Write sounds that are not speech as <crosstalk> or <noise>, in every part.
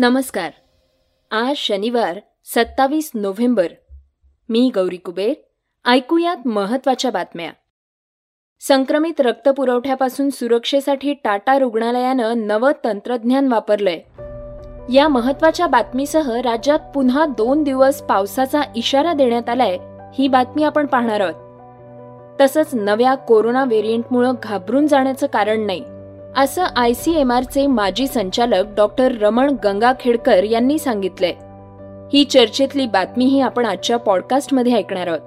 नमस्कार. आज शनिवार सत्तावीस नोव्हेंबर. मी गौरी कुबेर. ऐकूयात महत्त्वाच्या बातम्या. संक्रमित रक्तपुरवठ्यापासून सुरक्षेसाठी टाटा रुग्णालयानं नवं तंत्रज्ञान वापरलंय. या महत्त्वाच्या बातमीसह राज्यात पुन्हा दोन दिवस पावसाचा इशारा देण्यात आलाय ही बातमी आपण पाहणार आहोत. तसंच नव्या कोरोना व्हेरियंटमुळे घाबरून जाण्याचं कारण नाही. असं आय सी एम आरचे माजी संचालक डॉक्टर रमण गंगाखेडकर यांनी सांगितलंय. ही चर्चेतली बातमीही आपण आजच्या पॉडकास्टमध्ये ऐकणार आहोत.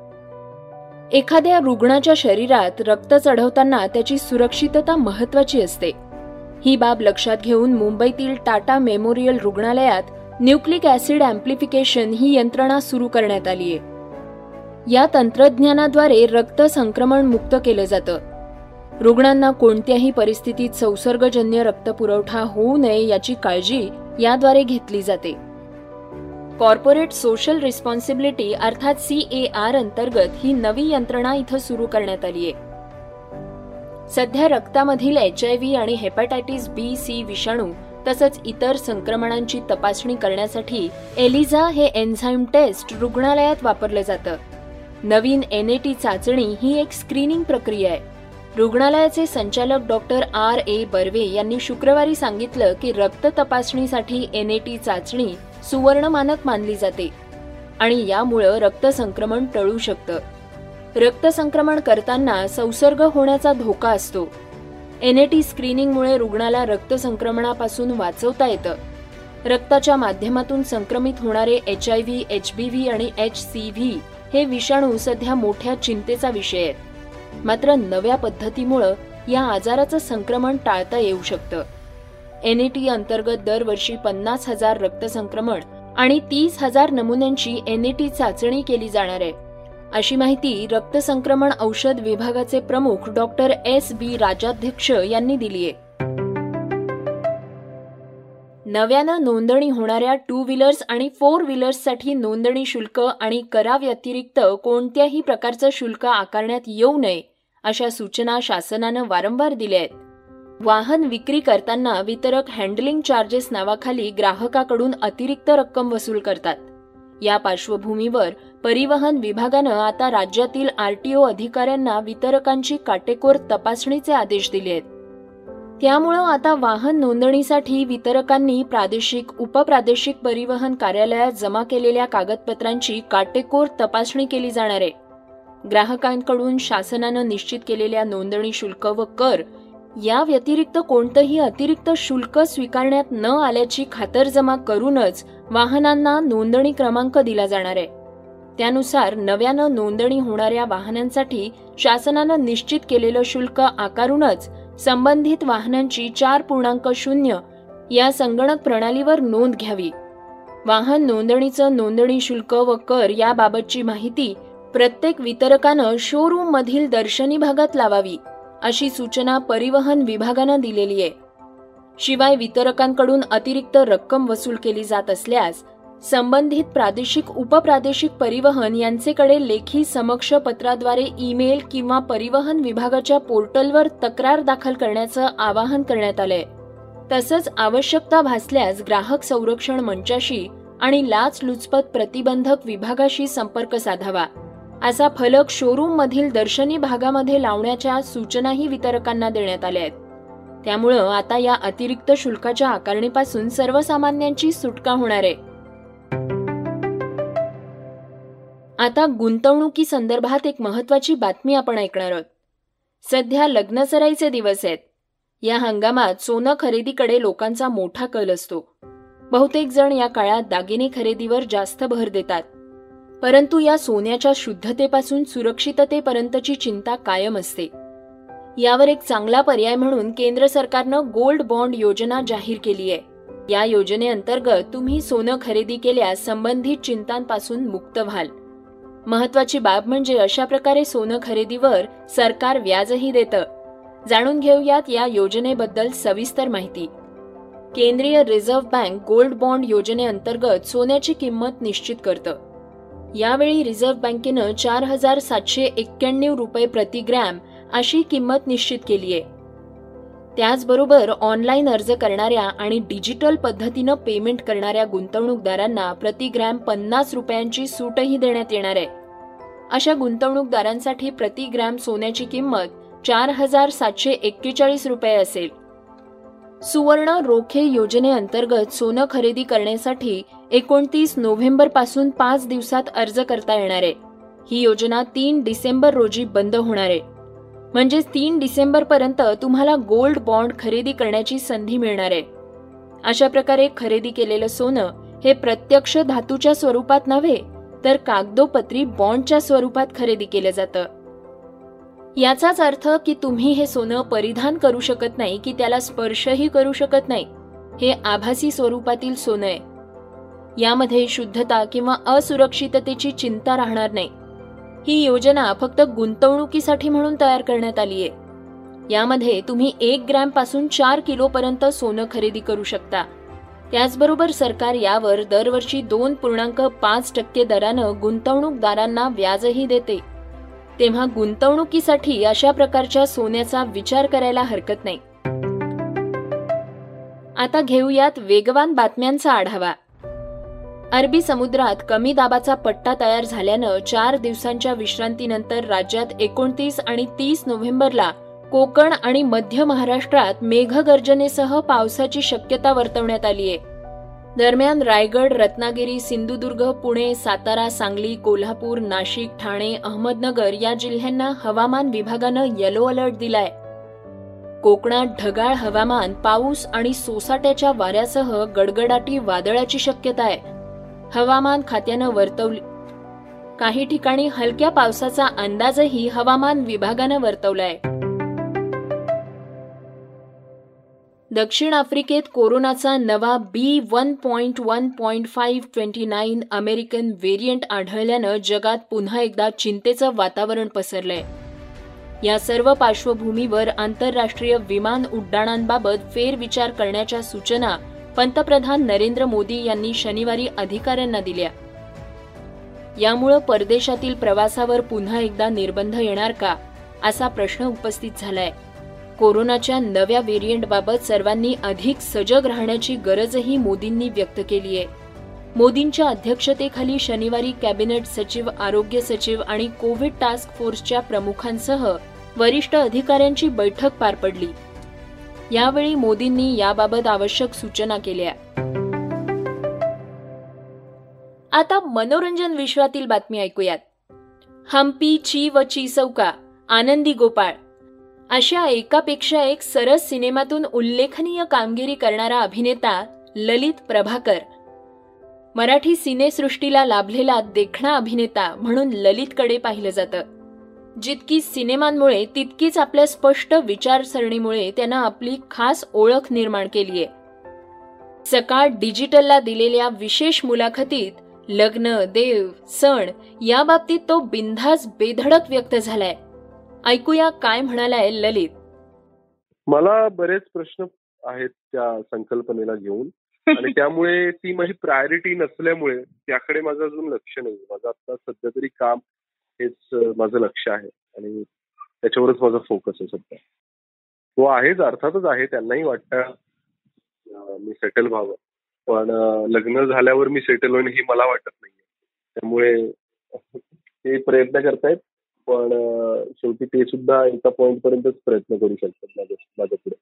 एखाद्या रुग्णाच्या शरीरात रक्त चढवताना त्याची सुरक्षितता महत्वाची असते. ही बाब लक्षात घेऊन मुंबईतील टाटा मेमोरियल रुग्णालयात न्यूक्लिक ऍसिड अँप्लिफिकेशन ही यंत्रणा सुरू करण्यात आली आहे या तंत्रज्ञानाद्वारे रक्त संक्रमण मुक्त केलं जातं. रुग्णांना कोणत्याही परिस्थितीत संसर्गजन्य रक्तपुरवठा होऊ नये याची काळजी याद्वारे घेतली जाते. कॉर्पोरेट सोशल रिस्पॉन्सिबिलिटी अर्थात सी ए आर अंतर्गत ही नवी यंत्रणा इथं सुरू करण्यात आली आहे. सध्या रक्तामधील एच आय व्ही आणि हेपॅटायटिस बी सी विषाणू तसंच इतर संक्रमणांची तपासणी करण्यासाठी एलिझा हे एन्झाईम टेस्ट रुग्णालयात वापरलं जातं. नवीन एनएटी चाचणी ही एक स्क्रीनिंग प्रक्रिया आहे. रुग्णालयाचे संचालक डॉक्टर आर ए बर्वे यांनी शुक्रवारी सांगितलं की रक्त तपासणीसाठी एन ए टी चाचणी सुवर्ण मानक मानली जाते आणि यामुळं रक्त संक्रमण टळू शकतं. रक्त संक्रमण करताना संसर्ग होण्याचा धोका असतो. एनएटी स्क्रीनिंगमुळे रुग्णाला रक्त संक्रमणापासून वाचवता येतं. रक्ताच्या माध्यमातून संक्रमित होणारे H I V H B V आणि एच सी व्ही हे विषाणू सध्या मोठ्या चिंतेचा विषय आहेत. मात्र नव्या पद्धतीमुळं या आजाराचं संक्रमण टाळता येऊ शकतं. एनएटी अंतर्गत दरवर्षी पन्नास हजार रक्तसंक्रमण आणि तीस हजार नमुन्यांची एनएटी चाचणी केली जाणार आहे. अशी माहिती रक्तसंक्रमण औषध विभागाचे प्रमुख डॉक्टर एस बी राजाध्यक्ष यांनी दिली आहे. नव्यानं नोंदणी होणाऱ्या टू व्हीलर्स आणि फोर व्हीलर्ससाठी नोंदणी शुल्क आणि कराव्यतिरिक्त कोणत्याही प्रकारचं शुल्क आकारण्यात येऊ नये अशा सूचना शासनानं वारंवार दिल्या आहेत. वाहन विक्री करताना वितरक हँडलिंग चार्जेस नावाखाली ग्राहकाकडून अतिरिक्त रक्कम वसूल करतात. या पार्श्वभूमीवर परिवहन विभागानं आता राज्यातील आरटीओ अधिकाऱ्यांना वितरकांची काटेकोर तपासणीचे आदेश दिले आहेत. त्यामुळं आता वाहन नोंदणीसाठी वितरकांनी प्रादेशिक उपप्रादेशिक परिवहन कार्यालयात जमा केलेल्या कागदपत्रांची काटेकोर तपासणी केली जाणार आहे. ग्राहकांकडून शासनानं निश्चित केलेल्या नोंदणी शुल्क व कर या व्यतिरिक्त कोणतंही अतिरिक्त शुल्क स्वीकारण्यात न आल्याची खातरजमा करूनच वाहनांना नोंदणी क्रमांक दिला जाणार आहे. त्यानुसार नव्यानं नोंदणी होणाऱ्या वाहनांसाठी शासनानं निश्चित केलेलं शुल्क आकारूनच संबंधित वाहनांची चार पूर्णांक शून्य या संगणक प्रणालीवर नोंद घ्यावी. वाहन नोंदणीचं नोंदणी शुल्क व कर याबाबतची माहिती प्रत्येक वितरकानं शोरूम मधील दर्शनी भागात लावावी अशी सूचना परिवहन विभागानं दिलेली आहे. शिवाय वितरकांकडून अतिरिक्त रक्कम वसूल केली जात असल्यास संबंधित प्रादेशिक उपप्रादेशिक परिवहन यांचेकडे लेखी समक्ष पत्राद्वारे ईमेल किंवा परिवहन विभागाच्या पोर्टलवर तक्रार दाखल करण्याचं आवाहन करण्यात आलंय. तसंच आवश्यकता भासल्यास ग्राहक संरक्षण मंचाशी आणि लाचलुचपत प्रतिबंधक विभागाशी संपर्क साधावा. असा फलक शोरूम मधील दर्शनी भागामध्ये लावण्याच्या सूचनाही वितरकांना देण्यात आल्या आहेत. त्यामुळं आता या अतिरिक्त शुल्काच्या आकारणीपासून सर्वसामान्यांची सुटका होणार आहे. आता गुंतवणुकी संदर्भात एक महत्त्वाची बातमी आपण ऐकणार आहोत. सध्या लग्नसराईचे दिवस आहेत. या हंगामात सोनं खरेदीकडे लोकांचा मोठा कल असतो. बहुतेक जण या काळात दागिने खरेदीवर जास्त भर देतात. परंतु या सोन्याच्या शुद्धतेपासून सुरक्षिततेपर्यंतची चिंता कायम असते. यावर एक चांगला पर्याय म्हणून केंद्र सरकारनं गोल्ड बॉन्ड योजना जाहीर केली आहे. या योजनेअंतर्गत तुम्ही सोनं खरेदी केल्यास संबंधित चिंतांपासून मुक्त व्हाल. महत्वाची बाब म्हणजे अशा प्रकारे सोनं खरेदीवर सरकार व्याजही देतं. जाणून घेऊयात या योजनेबद्दल सविस्तर माहिती. केंद्रीय रिझर्व्ह बँक गोल्ड बॉन्ड योजनेअंतर्गत सोन्याची किंमत निश्चित करतं. यावेळी रिझर्व्ह बँकेनं चार हजार सातशे एक्क्याण्णव रुपये प्रति ग्रॅम अशी किंमत निश्चित केली आहे त्याचबरोबर ऑनलाईन अर्ज करणाऱ्या आणि डिजिटल पद्धतीनं पेमेंट करणाऱ्या गुंतवणूकदारांना प्रतिग्रॅम पन्नास रुपयांची सूटही देण्यात येणार आहे. अशा गुंतवणूकदारांसाठी प्रतिग्रॅम सोन्याची किंमत चार हजार सातशे एक्केचाळीस रुपये असेल. सुवर्ण रोखे योजनेअंतर्गत सोनं खरेदी करण्यासाठी एकोणतीस नोव्हेंबरपासून पाच दिवसात अर्ज करता येणार आहे. ही योजना तीन डिसेंबर रोजी बंद होणार आहे. म्हणजेच तीन डिसेंबरपर्यंत तुम्हाला गोल्ड बॉन्ड खरेदी करण्याची संधी मिळणार आहे. अशा प्रकारे खरेदी केलेलं सोनं हे प्रत्यक्ष धातूच्या स्वरूपात नव्हे तर कागदोपत्री बॉन्डच्या स्वरूपात खरेदी केलं जातं. याचाच अर्थ की तुम्ही हे सोनं परिधान करू शकत नाही की त्याला स्पर्शही करू शकत नाही. हे आभासी स्वरूपातील सोनं आहे. यामध्ये शुद्धता किंवा असुरक्षिततेची चिंता राहणार नाही. ही योजना फक्त गुंतवणुकीसाठी म्हणून तयार करण्यात आली आहे. यामध्ये तुम्ही एक ग्रॅमपासून चार किलो पर्यंत सोनं खरेदी करू शकता. त्याचबरोबर सरकार यावर दरवर्षी दोन पूर्णांक पाच टक्के दरानं गुंतवणूकदारांना व्याजही देते. तेव्हा गुंतवणुकीसाठी अशा प्रकारच्या सोन्याचा विचार करायला हरकत नाही. आता घेऊयात वेगवान बातम्यांचा आढावा. अरबी समुद्रात कमी दाबाचा पट्टा तयार झाल्यानं चार दिवसांच्या विश्रांतीनंतर राज्यात एकोणतीस आणि तीस नोव्हेंबरला कोकण आणि मध्य महाराष्ट्रात मेघगर्जनेसह पावसाची शक्यता वर्तवण्यात आली आहे. दरम्यान रायगड रत्नागिरी सिंधुदुर्ग पुणे सातारा सांगली कोल्हापूर नाशिक ठाणे अहमदनगर या जिल्ह्यांना हवामान विभागानं येलो अलर्ट दिलाय. कोकणात ढगाळ हवामान पाऊस आणि सोसाट्याच्या वाऱ्यासह गडगडाटी वादळाची शक्यता आहे. हवामान खात्यानं वर्तवली. काही ठिकाणी हलक्या पावसाचा अंदाजही हवामान विभागानं वर्तवलाय. दक्षिण आफ्रिकेत कोरोनाचा नवा B one point one point five twenty nine American variant आढळल्यानं जगात पुन्हा एकदा चिंतेचं वातावरण पसरलंय. या सर्व पार्श्वभूमीवर आंतरराष्ट्रीय विमान उड्डाणांबाबत फेरविचार करण्याच्या सूचना पंतप्रधान नरेंद्र मोदी यांनी शनिवारी अधिकाऱ्यांना दिल्या. यामुळं परदेशातील प्रवासावर पुन्हा एकदा निर्बंध येणार का असा प्रश्न उपस्थित झालाय. कोरोनाच्या नव्या व्हेरियंटबाबत सर्वांनी अधिक सजग राहण्याची गरजही मोदींनी व्यक्त केली आहे. मोदींच्या अध्यक्षतेखाली शनिवारी कॅबिनेट सचिव आरोग्य सचिव आणि कोविड टास्क फोर्सच्या प्रमुखांसह वरिष्ठ अधिकाऱ्यांची बैठक पार पडली. यावेळी मोदींनी याबाबत आवश्यक सूचना केल्या. आता मनोरंजन विश्वातील बातमी ऐकूयात. हम्पी ची व ची चौका आनंदी गोपाळ अशा एकापेक्षा एक सरस सिनेमातून उल्लेखनीय कामगिरी करणारा अभिनेता ललित प्रभाकर. मराठी सिनेसृष्टीला लाभलेला देखणा अभिनेता म्हणून ललितकडे पाहिलं जातं. जितकी सिनेमांमुळे तितकीच आपल्या स्पष्ट विचारसरणीमुळे त्यानं आपली खास ओळख निर्माण केलीय सकाळ डिजिटलला दिलेल्या विशेष मुलाखतीत लग्न देव सण या बाबतीत तो बिनधास बेधडक व्यक्त झालाय. ऐकूया काय म्हणालाय ललित. मला बरेच प्रश्न आहेत त्या संकल्पनेला घेऊन. आणि <laughs> त्यामुळे ती माझी प्रायोरिटी नसल्यामुळे त्याकडे माझं अजून लक्ष नाही माझं आता सध्या तरी काम हेच माझं लक्ष आहे. आणि त्याच्यावरच माझा फोकस आहे सध्या. तो आहेच अर्थातच आहे. त्यांनाही वाटतं मी सेटल व्हावं. पण लग्न झाल्यावर मी सेटल होईन ही मला वाटत नाही त्यामुळे <laughs> ते प्रयत्न करतायत. पण शेवटी ते सुद्धा एका पॉइंट पर्यंतच प्रयत्न करू शकतात माझ्या माझ्या पुढे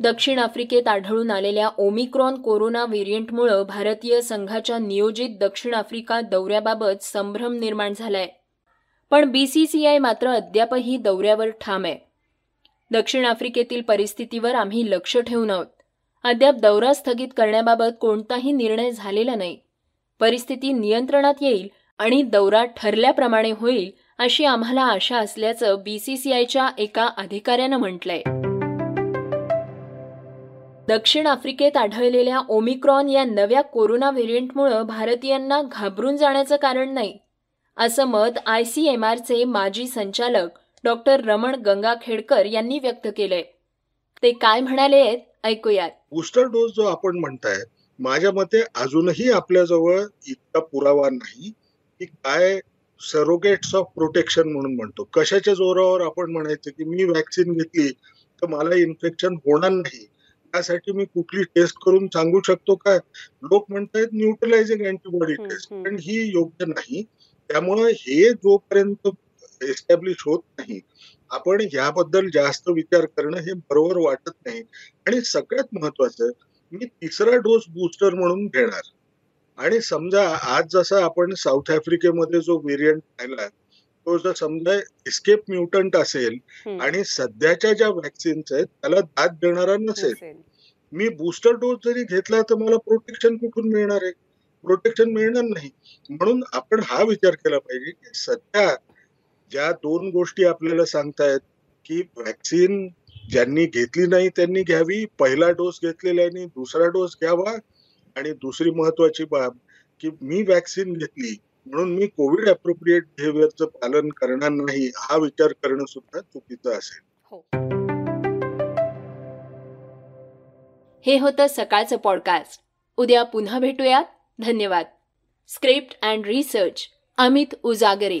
दक्षिण आफ्रिकेत आढळून आलेल्या ओमिक्रॉन कोरोना व्हेरियंटमुळे भारतीय संघाच्या नियोजित दक्षिण आफ्रिका दौऱ्याबाबत संभ्रम निर्माण झालाय. पण बीसीसीआय मात्र अद्यापही दौऱ्यावर ठाम आहे. दक्षिण आफ्रिकेतील परिस्थितीवर आम्ही लक्ष ठेवून आहोत. अद्याप दौरा स्थगित करण्याबाबत कोणताही निर्णय झालेला नाही. परिस्थिती नियंत्रणात येईल आणि दौरा ठरल्याप्रमाणे होईल अशी आम्हाला आशा असल्याचं बीसीसीआयच्या एका अधिकाऱ्यानं म्हटलंय. दक्षिण आफ्रिकेत आढळलेल्या ओमिक्रॉन या नव्या कोरोना व्हेरियंटमुळं भारतीयांना घाबरून जाण्याचं कारण नाही असं मत आयसीएमआरचे माजी संचालक डॉक्टर रमण गंगाखेडकर यांनी व्यक्त केलंय. ते काय म्हणाले ऐकूयात. बूस्टर डोस जो आपण म्हणताय माझ्या मते अजूनही आपल्याजवळ इतका पुरावा नाही की काय सरोगेट्स ऑफ प्रोटेक्शन म्हणून म्हणतो. कशाच्या जोरावर आपण म्हणायचं की मी व्हॅक्सिन घेतली तर मला इन्फेक्शन होणार नाही. त्यासाठी मी कुठली टेस्ट करून सांगू शकतो काय लोक म्हणतायत न्यूट्रलायझिंग अँटीबॉडी टेस्ट. पण ही योग्य नाही. त्यामुळे हे जोपर्यंत एस्टॅब्लिश होत नाही आपण याबद्दल जास्त विचार करणं हे बरोबर वाटत नाही. आणि सगळ्यात महत्वाचं मी तिसरा डोस बूस्टर म्हणून घेणार. आणि समजा आज जसा आपण साऊथ आफ्रिकेमध्ये जो व्हेरियंट पाहिला जर समजा एस्केप म्युटंट असेल. आणि सध्याच्या ज्या व्हॅक्सिन्स आहेत त्याला दाद देणारा नसेल नसेल. मी बूस्टर डोस जरी घेतला तर मला प्रोटेक्शन कुठून मिळणार आहे प्रोटेक्शन मिळणार नाही म्हणून आपण हा विचार केला पाहिजे की सध्या ज्या दोन गोष्टी आपल्याला सांगतायत की व्हॅक्सिन ज्यांनी घेतली नाही त्यांनी घ्यावी पहिला डोस घेतलेल्यानी दुसरा डोस घ्यावा आणि दुसरी महत्वाची बाब की मी व्हॅक्सिन घेतली म्हणून मी कोविड अप्रोप्रिएट बिहेवियरचं पालन करणार नाही हा विचार करणं सुद्धा चुकीचं असेल. हो. हे. होतं सकाळचं पॉडकास्ट उद्या पुन्हा भेटूयात. धन्यवाद. Script and research Amit Ujagare.